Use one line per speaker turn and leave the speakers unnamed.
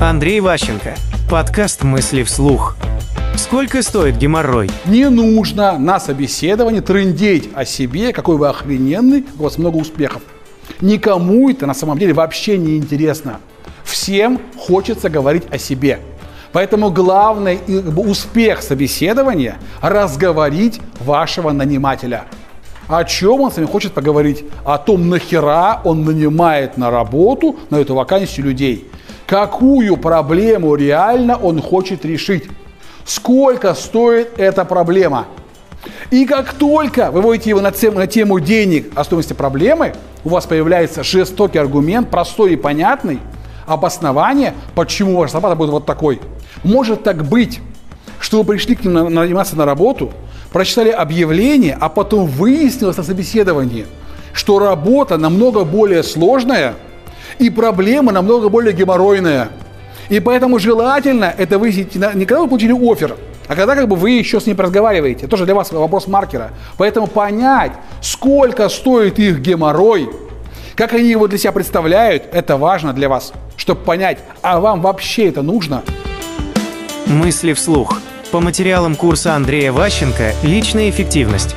Андрей Ващенко. Подкаст «Мысли вслух». Сколько стоит геморрой?
Не нужно на собеседовании трындеть о себе, какой вы охрененный, у вас много успехов. Никому это на самом деле вообще не интересно. Всем хочется говорить о себе. Поэтому главный успех собеседования – разговорить вашего нанимателя. О чем он с вами хочет поговорить? О том, нахера он нанимает на работу, на эту вакансию людей. Какую проблему реально он хочет решить. Сколько стоит эта проблема? И как только вы выводите его на тему, на тему денег о стоимости проблемы, у вас появляется жестокий аргумент, простой и понятный, обоснование, почему ваш зарплата будет вот такой. Может так быть, что вы пришли к ним наниматься на работу, прочитали объявление, а потом выяснилось на собеседовании, что работа намного более сложная и проблема намного более геморройная. И поэтому желательно это выяснить не когда вы получили офер, а когда как бы вы еще с ним разговариваете. Тоже для вас вопрос маркера. Поэтому понять, сколько стоит их геморрой, как они его для себя представляют, это важно для вас, чтобы понять, а вам вообще это нужно.
Мысли вслух. По материалам курса Андрея Ващенко «Личная эффективность».